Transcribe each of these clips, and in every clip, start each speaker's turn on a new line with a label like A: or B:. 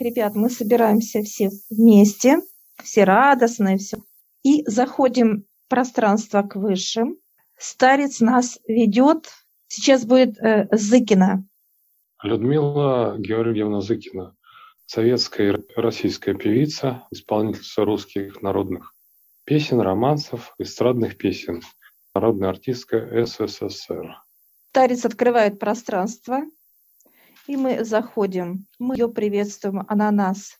A: Ребят, мы собираемся все вместе, все радостные, все. И заходим в пространство к высшим. Старец нас ведет. Сейчас будет э, Зыкина.
B: Людмила Георгиевна Зыкина, советская и российская певица, исполнительница русских народных песен, романсов, эстрадных песен, народная артистка СССР.
A: Старец открывает пространство, и мы заходим. Мы ее приветствуем, она нас.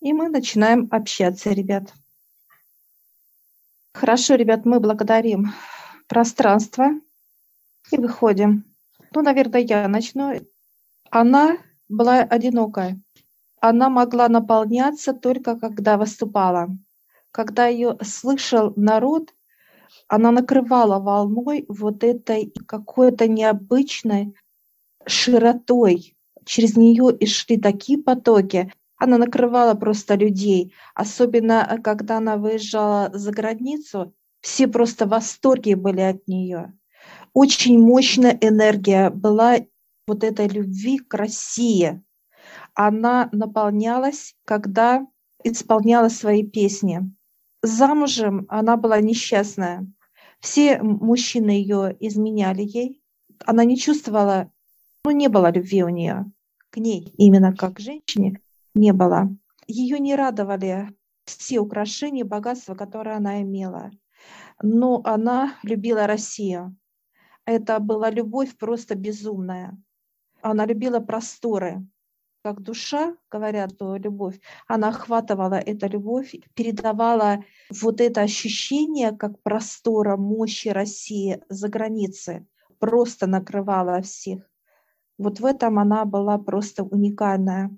A: И мы начинаем общаться, ребят. Хорошо, ребят, мы благодарим пространство и выходим. Ну, наверное, я начну. Она была одинокая. Она могла наполняться только когда выступала. Когда ее слышал народ, она накрывала волной вот этой какой-то необычной широтой. Через нее и шли такие потоки. Она накрывала просто людей. Особенно, э, когда она выезжала за границу, все просто в восторге были от нее. Очень мощная энергия была вот этой любви к России. Она наполнялась, когда исполняла свои песни. Замужем она была несчастная. Все мужчины ее изменяли ей. Она не чувствовала, ну, не было любви у нее к ней, именно как к женщине, не было. Ее не радовали все украшения, богатства, которые она имела. Но она любила Россию. Это была любовь просто безумная. Она любила просторы. Как душа, говорят, то любовь, она охватывала эту любовь, передавала вот это ощущение, как простора, мощи России за границей, просто накрывала всех. Вот в этом она была просто уникальная.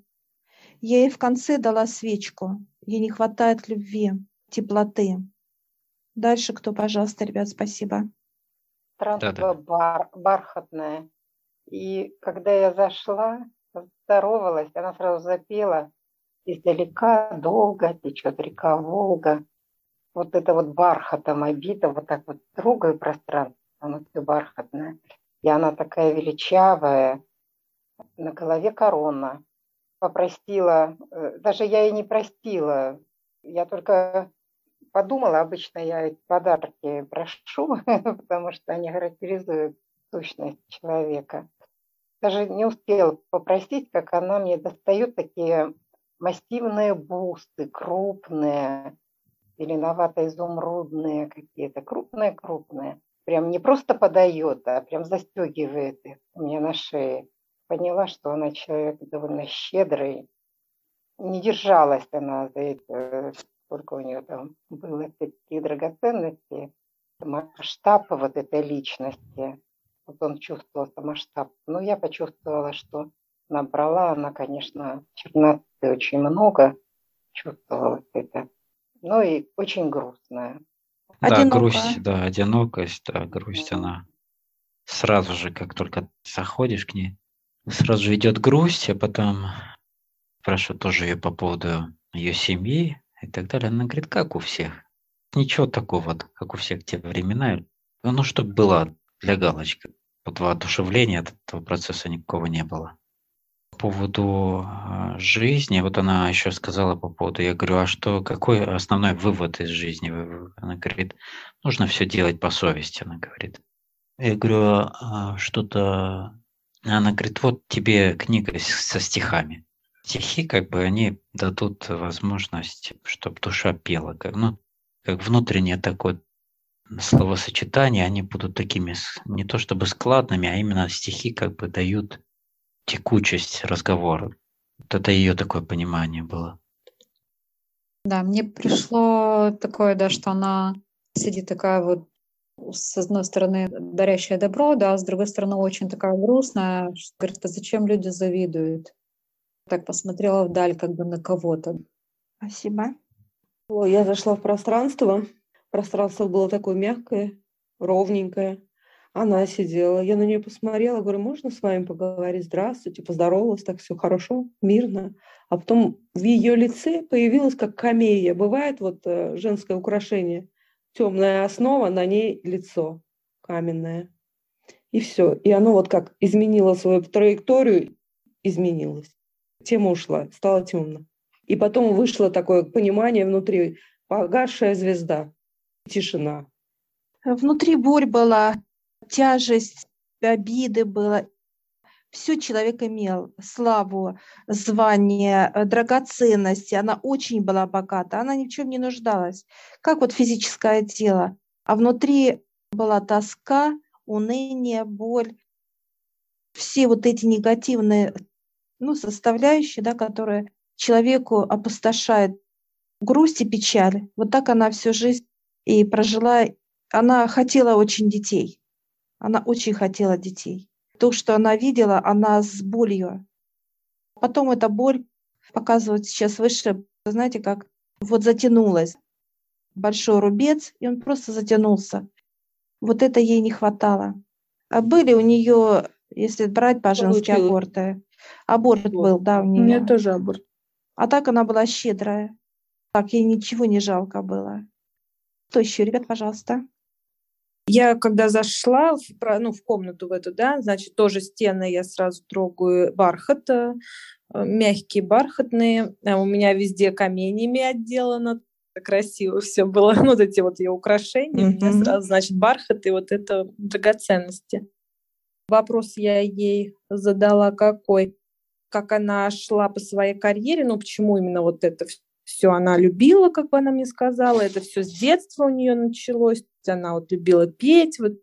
A: Я ей в конце дала свечку. Ей не хватает любви, теплоты. Дальше кто, пожалуйста, ребят, спасибо.
C: Странство да, да. Бар, бархатное. И когда я зашла, здоровалась, она сразу запела издалека, долго течет река Волга. Вот это вот бархатом обита, вот так вот трогаю пространство, оно все бархатное. И она такая величавая, на голове корона, попросила, э, даже я и не простила, я только подумала, обычно я подарки прошу, потому что они характеризуют сущность человека. Даже не успела попросить, как она мне достает такие массивные бусты, крупные, зеленовато-изумрудные какие-то, крупные-крупные. Прям не просто подает, а прям застегивает их у меня на шее поняла, что она человек довольно щедрый. Не держалась она за это, сколько у нее там было такие драгоценности, масштаб вот этой личности. Вот он чувствовался масштаб. Но я почувствовала, что набрала она, конечно, черноты очень много, чувствовалось это. Ну и очень грустная.
D: Да, Одинокая. грусть, да, одинокость, да, грусть, она сразу же, как только заходишь к ней, сразу же идет грусть, а потом спрашивают тоже ее по поводу ее семьи и так далее. Она говорит, как у всех. Ничего такого, как у всех те времена. Ну, чтобы было для галочки. Вот воодушевления от этого процесса никакого не было. По поводу а, жизни, вот она еще сказала по поводу, я говорю, а что, какой основной вывод из жизни? Она говорит, нужно все делать по совести, она говорит. Я говорю, а что-то она говорит, вот тебе книга со стихами. Стихи, как бы, они дадут возможность, чтобы душа пела. Как, ну, как внутреннее такое словосочетание, они будут такими не то чтобы складными, а именно стихи как бы дают текучесть разговора. Вот это ее такое понимание было.
E: Да, мне пришло такое, да, что она сидит такая вот с одной стороны, дарящая добро, да, а с другой стороны, очень такая грустная, что говорит, а зачем люди завидуют? Так посмотрела вдаль как бы на кого-то.
A: Спасибо.
F: Я зашла в пространство. Пространство было такое мягкое, ровненькое. Она сидела, я на нее посмотрела, говорю, можно с вами поговорить? Здравствуйте, поздоровалась, так все хорошо, мирно. А потом в ее лице появилась как камея. Бывает вот э, женское украшение – темная основа, на ней лицо каменное. И все. И оно вот как изменило свою траекторию, изменилось. тема ушла, стало темно. И потом вышло такое понимание внутри, погасшая звезда, тишина.
A: Внутри боль была, тяжесть, обиды было. Все человек имел, славу, звание, э, драгоценности. Она очень была богата, она ни в чем не нуждалась, как вот физическое тело. А внутри была тоска, уныние, боль, все вот эти негативные ну, составляющие, да, которые человеку опустошают грусть и печаль. Вот так она всю жизнь и прожила. Она хотела очень детей. Она очень хотела детей. То, что она видела, она с болью. Потом эта боль показывает сейчас выше, знаете, как вот затянулась. Большой рубец, и он просто затянулся. Вот это ей не хватало. А были у нее, если брать по-женски аборты, аборт вот. был, да, у нее.
F: У меня тоже аборт.
A: А так она была щедрая. Так, ей ничего не жалко было. Кто еще, ребят, пожалуйста?
G: Я когда зашла в, ну, в комнату в эту, да, значит, тоже стены я сразу трогаю бархат, э, мягкие бархатные. А у меня везде каменями отделано, красиво все было. Ну, вот эти вот ее украшения, mm-hmm. у меня сразу, значит, бархат и вот это драгоценности. Вопрос я ей задала какой? Как она шла по своей карьере, ну, почему именно вот это все она любила, как бы она мне сказала, это все с детства у нее началось, она вот любила петь, вот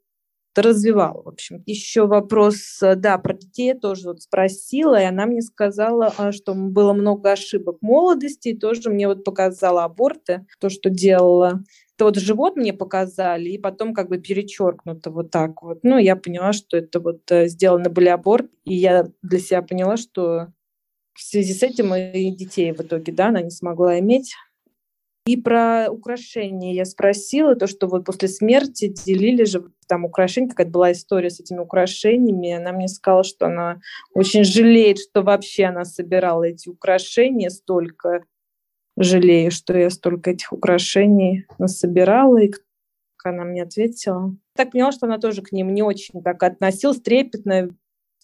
G: развивала, в общем. Еще вопрос, э, да, про детей тоже вот спросила, и она мне сказала, а, что было много ошибок молодости, и тоже мне вот показала аборты, то, что делала. Это вот живот мне показали, и потом как бы перечеркнуто вот так вот. Ну, я поняла, что это вот э, сделано были аборт, и я для себя поняла, что в связи с этим и детей в итоге, да, она не смогла иметь. И про украшения я спросила, то, что вот после смерти делили же там украшения, какая-то была история с этими украшениями. Она мне сказала, что она очень жалеет, что вообще она собирала эти украшения столько. Жалею, что я столько этих украшений насобирала, и она мне ответила. Так поняла, что она тоже к ним не очень так относилась, трепетно,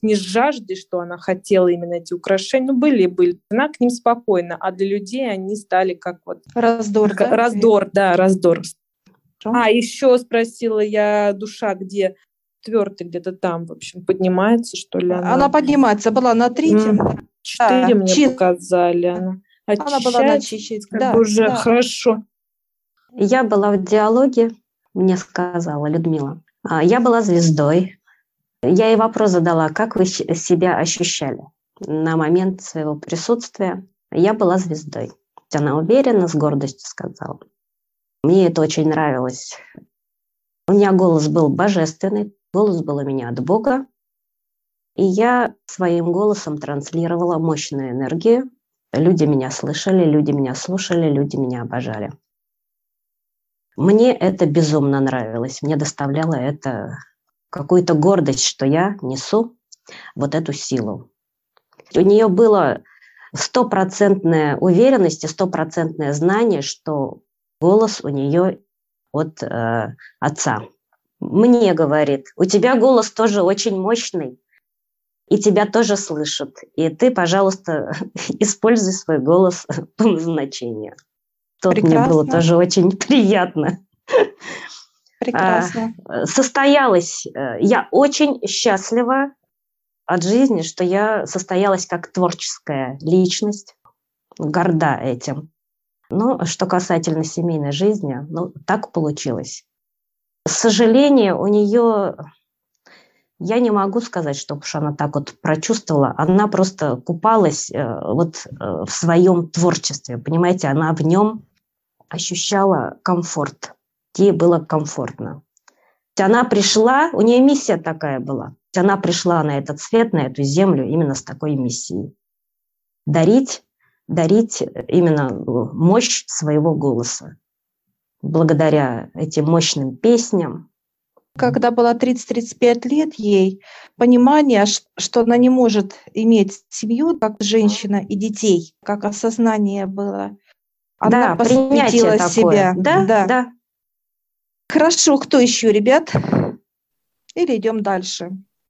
G: не с жаждой, что она хотела именно эти украшения, ну, были и были. Она к ним спокойна, а для людей они стали как вот...
A: Раздор,
G: как, да? Раздор, да, раздор. Что? А, еще спросила я, душа где? Четвертый где-то там, в общем, поднимается, что ли?
A: Она, она поднимается, была на третьем.
G: Четыре да. мне Чи... показали. Она,
A: она была на чищить.
G: Да, уже да. хорошо.
H: Я была в диалоге, мне сказала Людмила. А, я была звездой, я ей вопрос задала, как вы себя ощущали на момент своего присутствия. Я была звездой. Она уверенно, с гордостью сказала. Мне это очень нравилось. У меня голос был божественный, голос был у меня от Бога. И я своим голосом транслировала мощную энергию. Люди меня слышали, люди меня слушали, люди меня обожали. Мне это безумно нравилось. Мне доставляло это какую-то гордость, что я несу вот эту силу. У нее было стопроцентная уверенность и стопроцентное знание, что голос у нее от э, отца. Мне говорит, у тебя голос тоже очень мощный, и тебя тоже слышат. И ты, пожалуйста, используй свой голос по назначению. Тут мне было тоже очень приятно.
A: Прекрасно.
H: А, состоялась. Э, я очень счастлива от жизни, что я состоялась как творческая личность, горда этим. Но что касательно семейной жизни, ну, так получилось. К сожалению, у нее, я не могу сказать, что уж она так вот прочувствовала, она просто купалась э, вот э, в своем творчестве, понимаете, она в нем ощущала комфорт ей было комфортно. Она пришла, у нее миссия такая была. Она пришла на этот свет, на эту землю именно с такой миссией. Дарить, дарить именно мощь своего голоса. Благодаря этим мощным песням,
A: когда было 30-35 лет ей, понимание, что она не может иметь семью, как женщина и детей, как осознание было.
H: Она да, посвятила себя.
A: Да, да, да. Хорошо, кто еще, ребят? Или идем дальше?